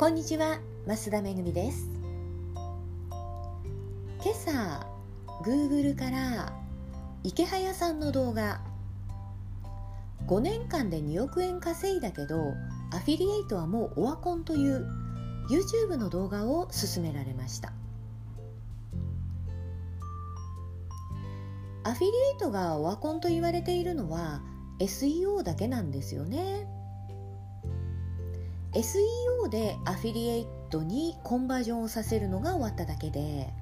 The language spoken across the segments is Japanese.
こんにちは増田めぐみです。今朝 Google から池早さんの動画5年間で2億円稼いだけどアフィリエイトはもうオワコンという YouTube の動画を勧められました。アフィリエイトがオワコンと言われているのは SEO だけなんですよね。SEO でアフィリエイトにコンバージョンをさせるのが終わっただけで、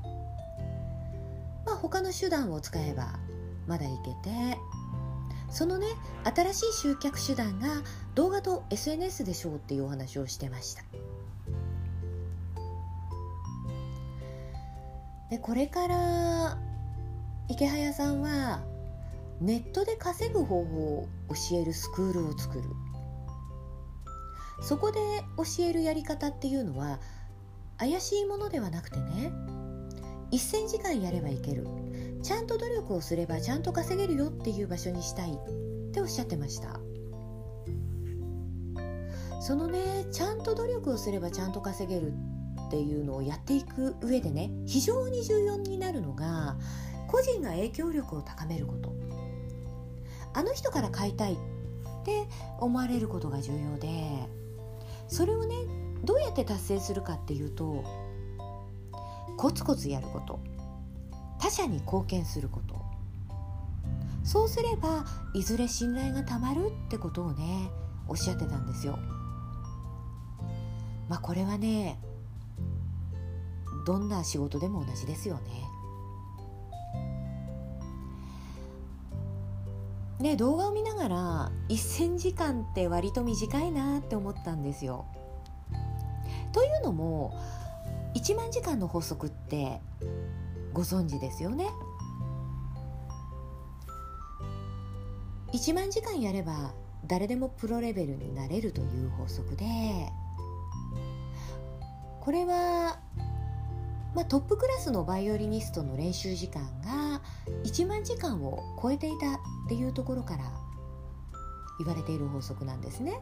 まあ、他の手段を使えばまだいけてそのね新しい集客手段が動画と SNS でしょうっていうお話をしてました。でこれから池早さんはネットで稼ぐ方法を教えるスクールを作る。そこで教えるやり方っていうのは怪しいものではなくてね1000時間やればいける。ちゃんと努力をすればちゃんと稼げるよっていう場所にしたいっておっしゃってました。そのねちゃんと努力をすればちゃんと稼げるっていうのをやっていく上でね非常に重要になるのが個人が影響力を高めること。あの人から買いたいって思われることが重要でそれをねどうやって達成するかっていうとコツコツやること他者に貢献することそうすればいずれ信頼がたまるってことをねおっしゃってたんですよ。まあこれはねどんな仕事でも同じですよね。ね動画を見ながら1,000時間って割と短いなって思ったんですよ。というのも1万時間の法則ってご存知ですよね。1万時間やれば誰でもプロレベルになれるという法則でこれは、まあ、トップクラスのバイオリニストの練習時間が1万時間を超えていたっていうところから言われている法則なんですね。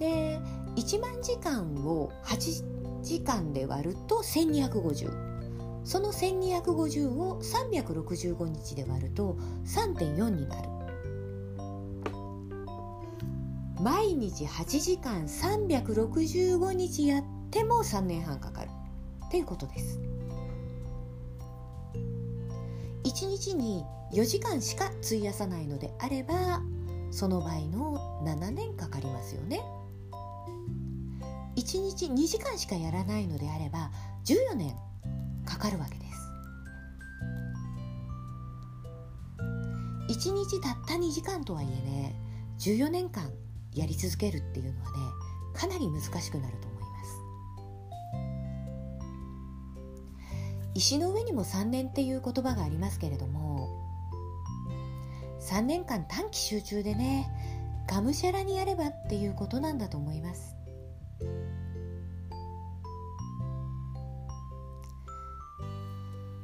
で1万時間を8時間で割ると1250その1250を365日で割ると3.4になる毎日8時間365日やっても3年半かかる。っていうことです。1日に4時間しか費やさないのであればその倍の7年かかりますよね。1日2時間しかやらないのであれば14年かかるわけです。1日たった2時間とはいえね14年間やり続けるっていうのはねかなり難しくなると石の上にも3年っていう言葉がありますけれども3年間短期集中でねがむしゃらにやればっていうことなんだと思います。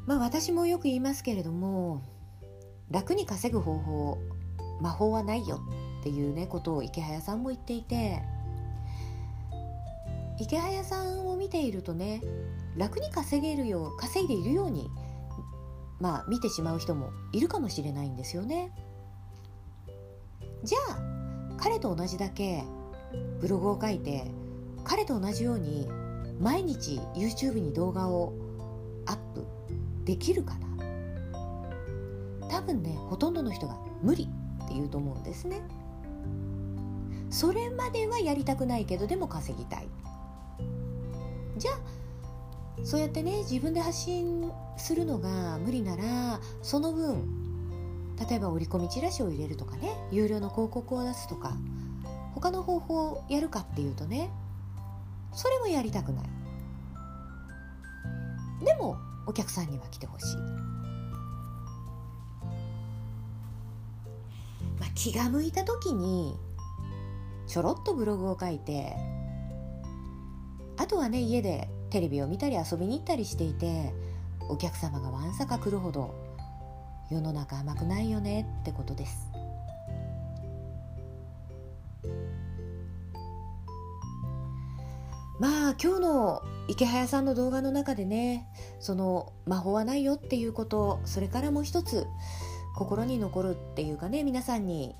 まあ私もよく言いますけれども楽に稼ぐ方法魔法はないよっていうねことを池早さんも言っていて池早さんを見ているとね楽に稼げるよう稼いでいるようにまあ見てしまう人もいるかもしれないんですよね。じゃあ彼と同じだけブログを書いて彼と同じように毎日 YouTube に動画をアップできるかな。多分ねほとんどの人が無理って言うと思うんですね。それまではやりたくないけどでも稼ぎたい。じゃあそうやってね自分で発信するのが無理ならその分例えば折り込みチラシを入れるとかね有料の広告を出すとか他の方法をやるかっていうとねそれもやりたくない。でもお客さんには来てほしい、まあ、気が向いた時にちょろっとブログを書いてあとはね家でテレビを見たり遊びに行ったりしていてお客様がわんさか来るほど世の中甘くないよねってことです。まあ今日の池早さんの動画の中でねその魔法はないよっていうことそれからもう一つ心に残るっていうかね皆さんに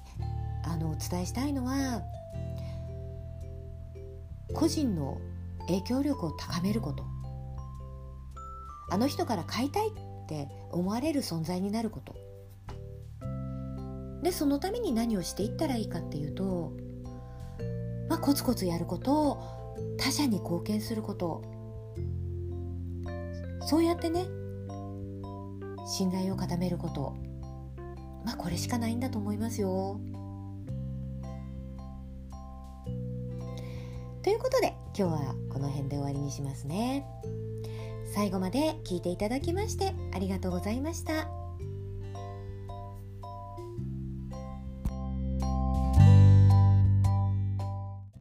あのお伝えしたいのは個人の影響力を高めること。あの人から買いたいって思われる存在になること。でそのために何をしていったらいいかっていうと、まあ、コツコツやることを他者に貢献すること。そうやってね信頼を固めること。まあこれしかないんだと思いますよ。今日はこの辺で終わりにしますね。最後まで聞いていただきましてありがとうございました。